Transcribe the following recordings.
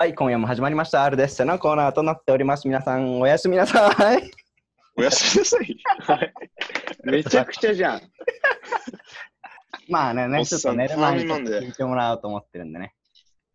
はい、今夜も始まりました。R です。のコーナーとなっております。皆さん、おやすみなさい。おやすみなさい。は いめちゃくちゃじゃん。まあね、ねちょっと寝る前に聞いてもらおうと思ってるんでね。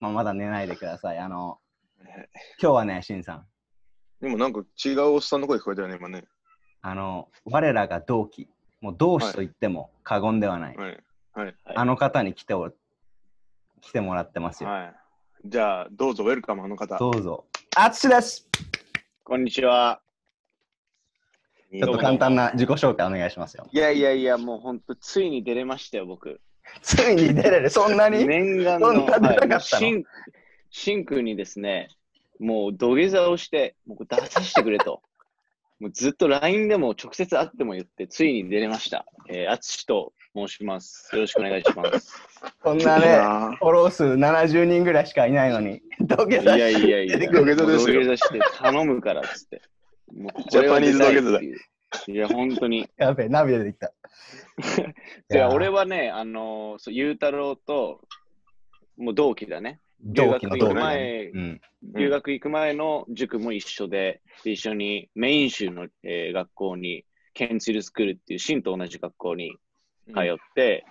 まあ、まだ寝ないでください。あの、今日はね、しんさん、でもなんか違うおっさんの声聞こえたよね、今ね。あの、我らが同期、もう同志と言っても過言ではない。はい。はい。あの方に来てお来てもらってますよ。はい。じゃあ、どうぞ、ウェルカム、あの方。どうぞ。あつしです。こんにちは。ちょっと簡単な自己紹介お願いしますよ。いやいやいや、もう本当、ついに出れましたよ、僕。ついに出れる、そんなに、念願の、そんな出なかったの？はい、しんしんくんにですね、もう土下座をして、もう出させてくれと。もうずっと LINE でも直接会っても言って、ついに出れました。えー、あつしと申します。よろしくお願いします。そんなね、フォロー数70人ぐらいしかいないのに、土下い座やいやいや、出てくる土下座ですよ土下座して頼むからっつって。もうジャパニーズ土下座だこれは出たいや、本当に。やべえ、涙出てきた。いや、俺はね、あのー、そう、ゆうたろうと、もう同期だね。同期の同期留学行く前ね。うん。留学行く前の塾も一緒で、で一緒にメイン州の、えー学校に、ケンチルスクールっていうシンと同じ学校に通って、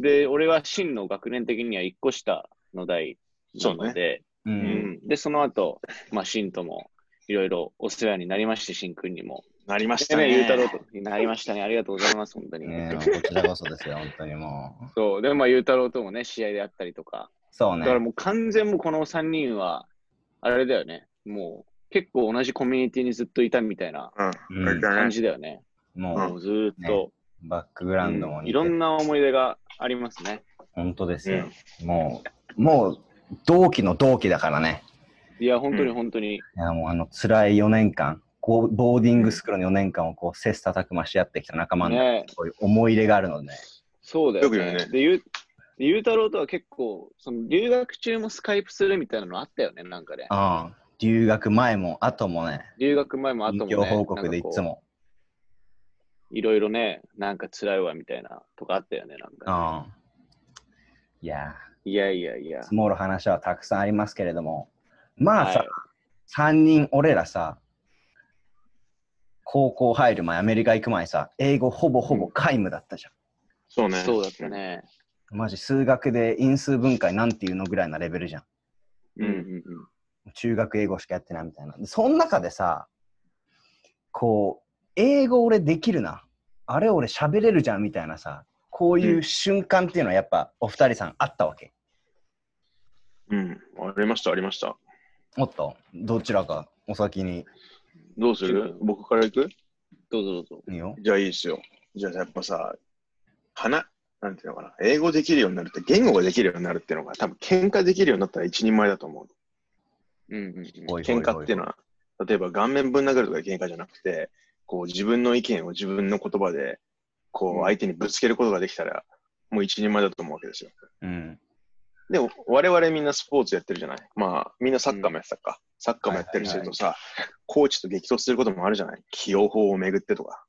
で、俺はシンの学年的には一個下の代なので、う。うんんで、その後、まあ、シンともいろいろお世話になりまして、シン君にも。なりましたでね、ゆうたろうね。となりましたね。ありがとうございます、本当に。ねえこちらこそですよ、本当にもう。そう、でも、まあ、ゆうたろうともね、試合であったりとか、そうね。だからもう完全もうこの3人は、あれだよね。もう結構同じコミュニティにずっといたみたいなうん。うん感じだよね。ももうずーっと、う、バックグラウンドもうんいろんな思い出がありますね。本当ですよ。もう、もう、同期の同期だからね。いや、本当にうん本当に。いや、もう、あの、辛い4年間、こうボーディングスクールの4年間をこう、切磋琢磨し合ってきた仲間の、ねそういう思い入れがあるので、ね、そうだよね。よく言うねで、ゆうでゆうたろうとは結構、その留学中もスカイプするみたいなのあったよね、なんかね。うん。留学前も後もね、留学前も後もね。報告でいつも。う。いろいろね、なんか辛いわみたいなとかあったよね、なんうか、ん。いやいやいやいやー、。積もる話はたくさんありますけれども、まあさ、はい3人、俺らさ、高校入る前、アメリカ行く前さ、英語ほぼほぼ皆無だったじゃん。そうね。そうだったね。マジ数学で因数分解なんていうのぐらいなレベルじゃん。うんうんうん。中学英語しかやってないみたいな。でその中でさ、こう、英語俺できるな。あれ俺喋れるじゃんみたいなさ、こういう瞬間っていうのはやっぱお二人さんあったわけ？うん。ありました、ありました。もっとどちらかお先にどうする？僕から行く？どうぞどうぞ。いいよ。じゃあいいですよ。じゃあやっぱさ、花、なんていうのかな。英語できるようになるって、言語ができるようになるっていうのが、多分喧嘩できるようになったら一人前だと思う。うんうん喧嘩っていうのは、例えば顔面ぶん殴るとか喧嘩じゃなくて、こう自分の意見を自分の言葉で、こうんう相手にぶつけることができたら、もう一人前だと思うわけですよ。うん。でも、我々みんなスポーツやってるじゃない？まあ、みんなサッカーもやってたか。サッカーもやったりするとさ、コーチと激突することもあるじゃない？起用法をめぐってとか。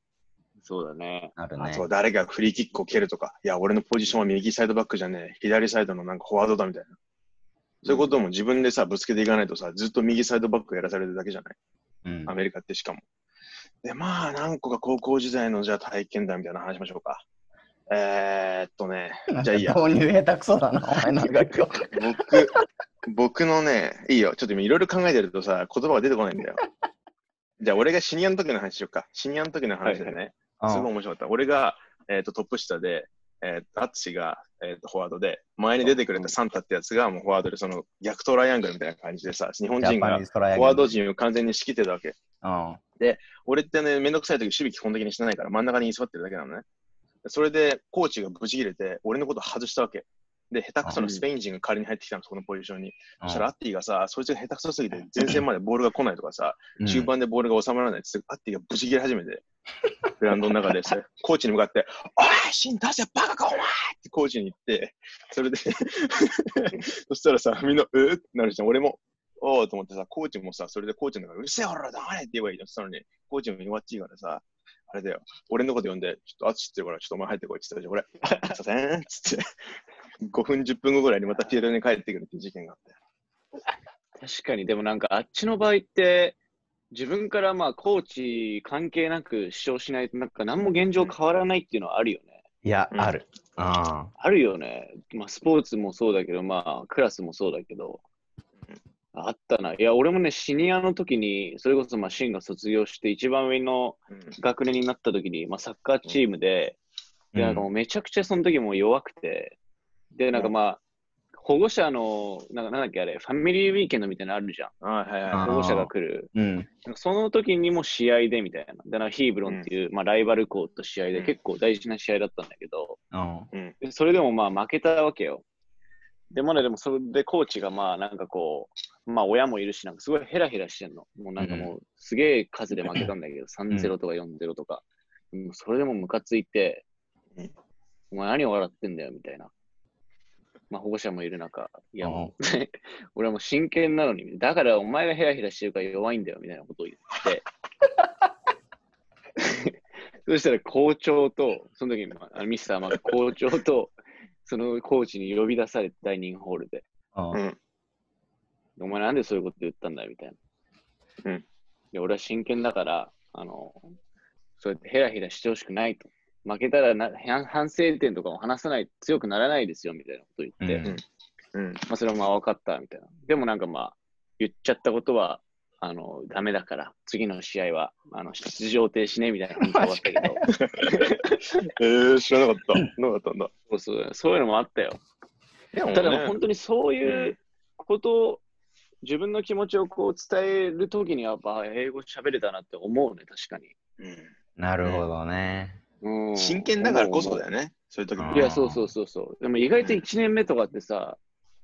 そうだね。あるねあと。は誰がフリーキックを蹴るとか。いや、俺のポジションは右サイドバックじゃねえ。左サイドのなんかフォワードだみたいな。そういうことも自分でさ、ぶつけていかないとさ、ずっと右サイドバックやらされるだけじゃない？うんアメリカってしかも。で、まあ、何個か高校時代のじゃあ体験談みたいな話しましょうか。えー、っとね、じゃあいいや。導入下手くそだな、お前なんか今日。僕、僕のね、いいよ。ちょっと今いろいろ考えてるとさ、言葉が出てこないんだよ。じゃあ俺がシニアの時の話しようか。シニアの時の話でね、すごい面白かった。俺が、えー、とトップ下で、えー、とアッチが、えー、とフォワードで、前に出てくれたサンタってやつがもうフォワードで、その逆トライアングルみたいな感じでさ、日本人がフォワード陣を完全に仕切ってたわけ。うん。俺ってね、めんどくさい時守備基本的にしてないから真ん中に居座ってるだけなのね。それで、コーチがブチ切れて、俺のこと外したわけ。で、下手くそのスペイン人が仮に入ってきたの、そこのポジションに。そしたら、アッティがさ、そいつが下手くそすぎて、前線までボールが来ないとかさ、うん中盤でボールが収まらないって、アッティがブチ切れ始めて、グラウンドの中でさ、コーチに向かって、おい、シン出せ、バカか、お前ってコーチに言って、それで そしたらさ、みんな、うーってなるじゃん。俺も、おーと思ってさ、コーチもさ、それでコーチの中で、うるせえ、ほら、黙れって言えばいいの。そしたのに、コーチも弱っちいからさ、あれだよ、俺のこと呼んで、ちょっとあっちって言うから、ちょっとお前入ってこいって言ったら、俺、すいませんっつって、5分、10分後ぐらいにまたフィールドに帰ってくるっていう事件があって。確かに、でもなんかあっちの場合って、自分からまあコーチ関係なく主張しないと、なんか何も現状変わらないっていうのはあるよね。いや、うんある。ああるよね。まあスポーツもそうだけど、まあクラスもそうだけど。あったな。いや、俺もね、シニアの時に、それこそまあシンが卒業して一番上のうん学年になった時に、まあサッカーチームで、あ。で、なんかもうめちゃくちゃその時もう弱くて、で、なんかまあ、保護者の、なんかなんだっけあれ、ファミリーウィーケンドみたいなのあるじゃん。はいはいあは保護者が来る。うん。その時にも試合でみたいな。で、なんかヒーブロンっていう、まあライバル校と試合でうん結構大事な試合だったんだけど、うん。でそれでもまあ負けたわけよ。でもね、でもそれでコーチがまあなんかこう、まあ親もいるし、なんかすごいヘラヘラしてんの。もうなんかもうすげえ数で負けたんだけど、3-0とか4-0とか。もうそれでもムカついてうん、お前何笑ってんだよみたいな。まあ保護者もいる中、いやもう、俺はもう真剣なのに、だからお前がヘラヘラしてるから弱いんだよみたいなことを言って。そしたら校長と、その時にあのミスターマー校長と、そのコーチに呼び出されて、ダイニングホールで。うんうんお前なんでそういうこと言ったんだよみたいな。うんいや、俺は真剣だから、あの、そうやってヘラヘラしてほしくないと。負けたらな反反省点とかも話さない、強くならないですよみたいなことを言って、うんうんまあそれはまあ分かったみたいな。でもなんかまあ、言っちゃったことは、あの、ダメだから、次の試合は、あの、出場停止ねみたいな 感じで終わったけど、えー、知らなかった。なかったんだ。そうそう、そういうのもあったよ。でもただね本当にそういうことを、自分の気持ちをこう伝えるときにはやっぱ英語喋れたなって思うね、確かに。うんなるほどね。うん、真剣だからこそだよね。ね。そういう時もうんいや、そうそうそうそう。でも意外と1年目とかってさ、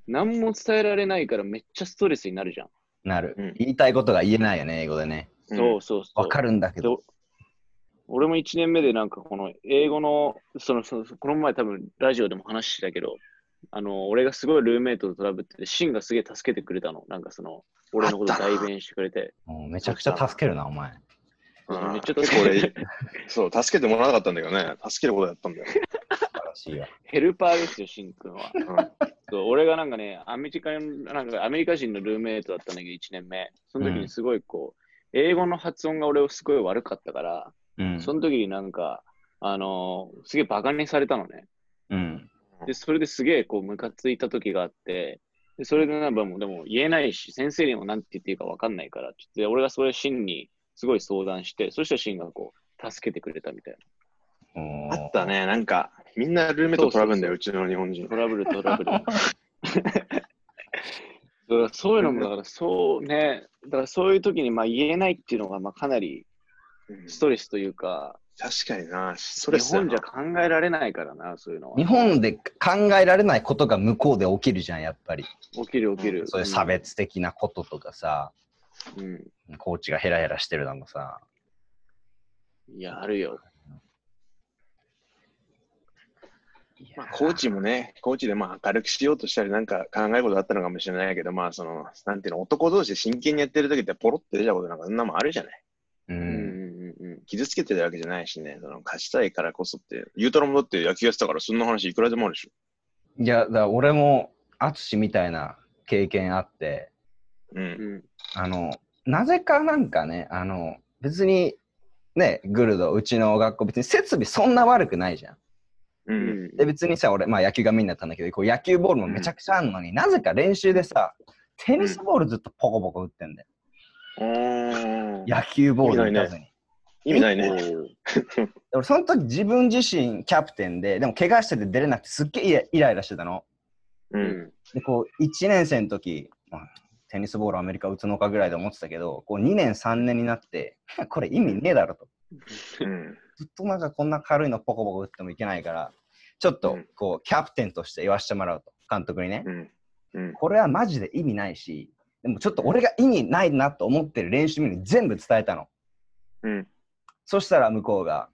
何も伝えられないからめっちゃストレスになるじゃん。なるうん。言いたいことが言えないよね、英語でね。うんそうそうそう。わかるんだけど。で俺も1年目でなんかこの英語の、その、そのこの前多分ラジオでも話してたけど、あの、俺がすごいルーメイトとトラブってて、シンがすげえ助けてくれたの。なんかその、俺のこと代弁してくれて。うんめちゃくちゃ助けるな、お前。うんめっちゃ助けて、そう、助けてもらわなかったんだけどね。助けることやったんだよ。素晴らしいわ。ヘルパーですよ、シン君は。うんそう俺がなんかね、アメリカのなんかアメリカ人のルーメイトだったんだけど、1年目。その時にすごいこう、英語の発音が俺すごい悪かったから、うん。その時になんか、あのーすげえバカにされたのね。うん。で、それですげえこう、ムカついた時があって、でそれでなんかもう、でも言えないし、先生にも何て言っていいか分かんないから、ちょっとで俺がそれシンにすごい相談して、そしたらシンがこう、助けてくれたみたいおーあった。ね、なんか、みんなルーメイトトラブルんだよ、うちの日本人な。ト。ラブル、トラブル。そういうのも、だからそうね、だからそういう時にまあ言えないっていうのがまあかなりうんストレスというか、確かにな、ストレ日本じゃ考えられないからな、そういうのは。日本で考えられないことが向こうで起きるじゃん、やっぱり。起きる起きる。そういう差別的なこととかさ、うん。コーチがヘラヘラしてるのもさ。いや、あるよ。まあ、コーチもね、コーチでまあ明るくしようとしたり、なんか考えることあったのかもしれないけど、まあ、その、なんていうの、男同士で真剣にやってる時ってポロって出たことなんかそんなもんあるじゃない。う。うんんうんうん。傷つけてるわけじゃないしね、その勝ちたいからこそって、ゆうたろもだって野球やってたから、そんな話いくらでもあるでしょ。いや、だから俺も、淳みたいな経験あって、う。うんんあの、なぜかなんかね、あの、別に、ね、グルド、うちの学校、別に設備そんな悪くないじゃん。う。うんんで、別にさ、俺、まあ野球がメインだったんだけど、こう野球ボールもめちゃくちゃあるのに、なぜか練習でさ、テニスボールずっとポコポコ打ってんだよ。うーん野球ボール打たずに。意味ないね。おーで俺、その時自分自身キャプテンで、でも怪我してて出れなくてすっげえイライラしてたの。う。うんんで、こう、1年生の時、まあテニスボールアメリカ打つのかぐらいで思ってたけど、こう2年3年になって、これ意味ねえだろと。うん。ずっとなんかこんな軽いのポコポコ打ってもいけないから、ちょっとうんこう、キャプテンとして言わせてもらうと、監督にね。これはマジで意味ないし、でもちょっと俺が意味ないなと思ってる練習メニュー全部伝えたの。うん。そしたら向こうが、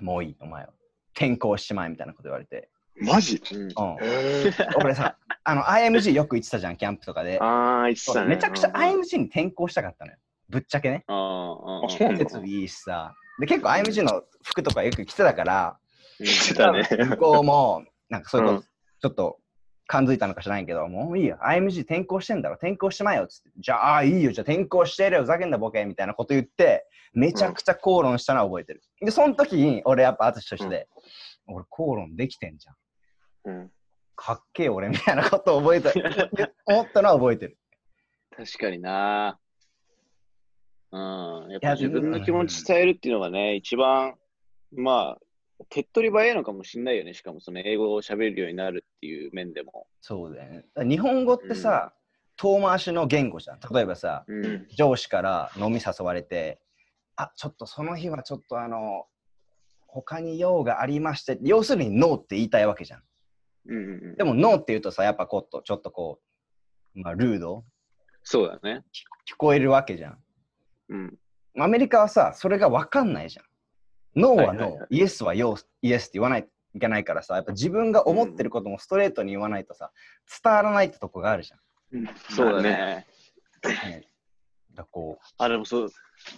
もういい、お前は。転校しちまえみたいなこと言われて。マジ？うん 俺さ、あの、IMG よく行ってたじゃん、キャンプとかで。あー、言ってたね。めちゃくちゃうん IMG に転校したかったのよ。ぶっちゃけね。あーあー。あそうなんだ設備いいしさ。で、結構 IMG の服とかよく着てたから、言ってたね。向こうも、なんかそういうこと、うんちょっと感づいたのか知らないけど、もういいよ。IMG 転校してんだろ。転校してまえよ。つって。じゃあ、ああ、いいよ。じゃあ転校してるよ。ふざけんなボケ。みたいなこと言って、めちゃくちゃ口論したのは覚えてる。で、その時に、俺やっぱ淳として、俺口論できてんじゃん。うん。かっけえ俺みたいなことを覚えた、思ったのは覚えてる。確かにな。うん。やっぱ自分の気持ち伝えるっていうのがね、一番、まあ、手っ取り早いのかもしれないよね。しかもその英語を喋れるようになるっていう面でも。そうだよね。日本語ってさ、遠回しの言語じゃん。例えばさ、うん。上司から飲み誘われて、あ、ちょっとその日はちょっとあの、他に用がありまして、要するにノーって言いたいわけじゃん。うんうんうん。でもノーって言うとさ、やっぱこっとちょっとこう、まあ、ルード？そうだね。聞こえるわけじゃん。うん。アメリカはさ、それが分かんないじゃん。ノーはノー、イエスはヨーイエスって言わないといけないからさ、やっぱ自分が思ってることもストレートに言わないとさ、伝わらないってとこがあるじそうだまあね。ゃん。ね、だこあ、でもそう、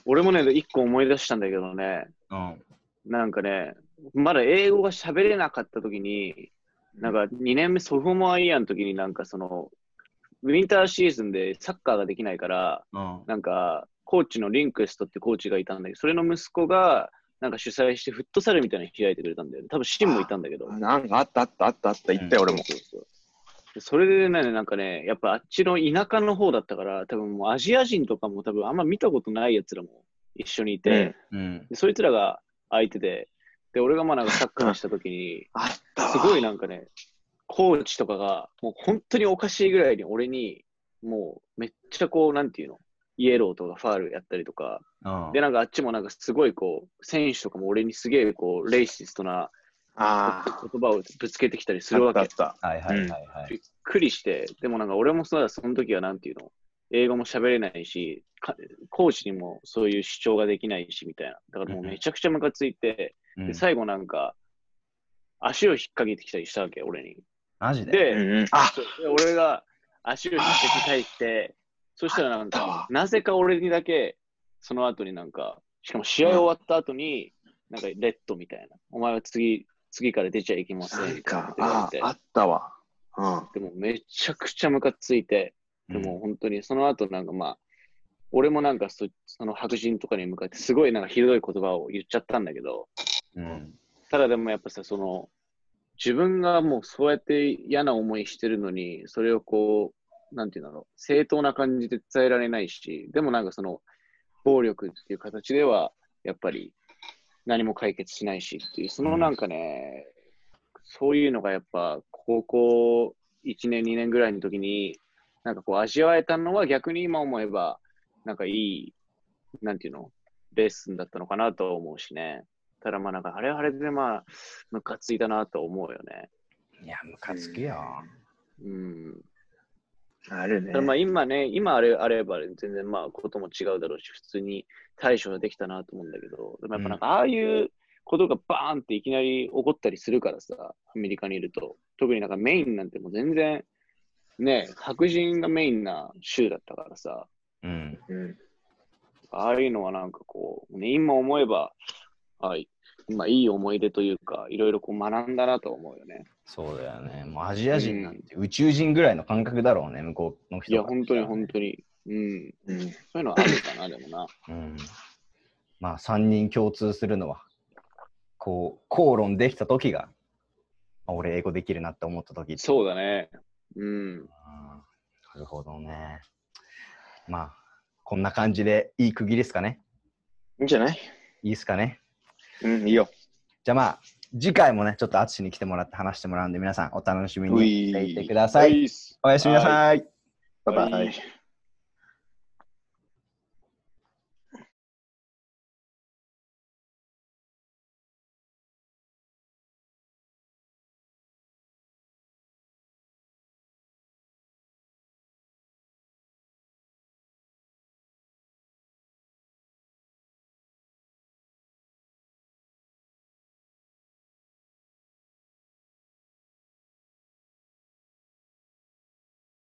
俺もね、一個思い出したんだけどね、う、うん。なんかね、まだ英語が喋れなかった時に、なんか2年目ソフォモアイヤーの時になんかその、ウィンターシーズンでサッカーができないから、うん。なんか、コーチのリンクエストってコーチがいたんだけど、それの息子が、なんか主催してフットサルみたいなの開いてくれたんだよね。多分シンもいたんだけど。なんかあったあったあったあった言ったよ、俺も。そうそうでそれでね、なんかね、やっぱあっちの田舎の方だったから、多分もうアジア人とかも多分あんま見たことないやつらも一緒にいて、うん。でそいつらが相手で、で、俺がまあなんかサッカーした時に、あったわ。すごいなんかね、コーチとかが、もう本当におかしいぐらいに俺に、もうめっちゃこう、なんていうの、イエローとかファールやったりとか、うんで、なんかあっちもなんかすごいこう、選手とかも俺にすげえこう、レイシストなあ言葉をぶつけてきたりすあ。るわけあっ。たあった。はいはいはいはい。びっくりして、でもなんか俺もさ、その時はなんていうの、英語も喋れないし、かコーチにもそういう主張ができないしみたいな。だからもうめちゃくちゃムカついて、うんで最後なんか、足を引っ掛けてきたりしたわけ、俺に。マジで？で、うんうん。あそうで俺が足を引っ掛けて返して、そしたらなんか、なぜか俺にだけ、その後になんか、しかも試合終わった後に、なんかレッドみたいな。お前は次、次から出ちゃいけませんなんみたいなかこと言われてああったわ。うん。でもめちゃくちゃムカついて、でも本当にその後なんかまあ、俺もなんかそその白人とかに向かってすごいなんかひどい言葉を言っちゃったんだけど、うん。ただでもやっぱさ、その、自分がもうそうやって嫌な思いしてるのに、それをこう、なんていうんだろう、正当な感じで伝えられないし、でもなんかその、暴力っていう形では、やっぱり何も解決しないしっていう、そのなんかね、そういうのがやっぱ高校1年、2年ぐらいの時に、なんかこう味わえたのは逆に今思えば、なんかいい、なんていうの、レッスンだったのかなとは思うしね。ただまあなんかあれはあれでまあ、ムカついたなと思うよね。いや、ムカつくよ。うん。あるね。まあ今ね、今あれあれば全然まあことも違うだろうし、普通に対処ができたなと思うんだけど、でもやっぱなんかああいうことがバーンっていきなり起こったりするからさ、アメリカにいると。特になんかメインなんてもう全然、ね、白人がメインな州だったからさ、うん。うん。ああいうのはなんかこう、ね、今思えば、はい、今いい思い出というか、いろいろこう学んだなと思うよね。そうだよね。もうアジア人なんて宇宙人ぐらいの感覚だろうね、向こうの人いや、が本当に本当に。うん。うん。そういうのはあるかな、でもな。うん。まあ、3人共通するのは、こう、口論できた時が、あ俺英語できるなって思った時そうだね。うん。うんなるほどね。まあ、こんな感じでいい区切りですかね。いいんじゃない？いいですかね。うん、いいよ。じゃあまあ、次回もね、ちょっと淳に来てもらって話してもらうんで、皆さんお楽しみにしていてください。はいおやすみなさい。バイバイ。はい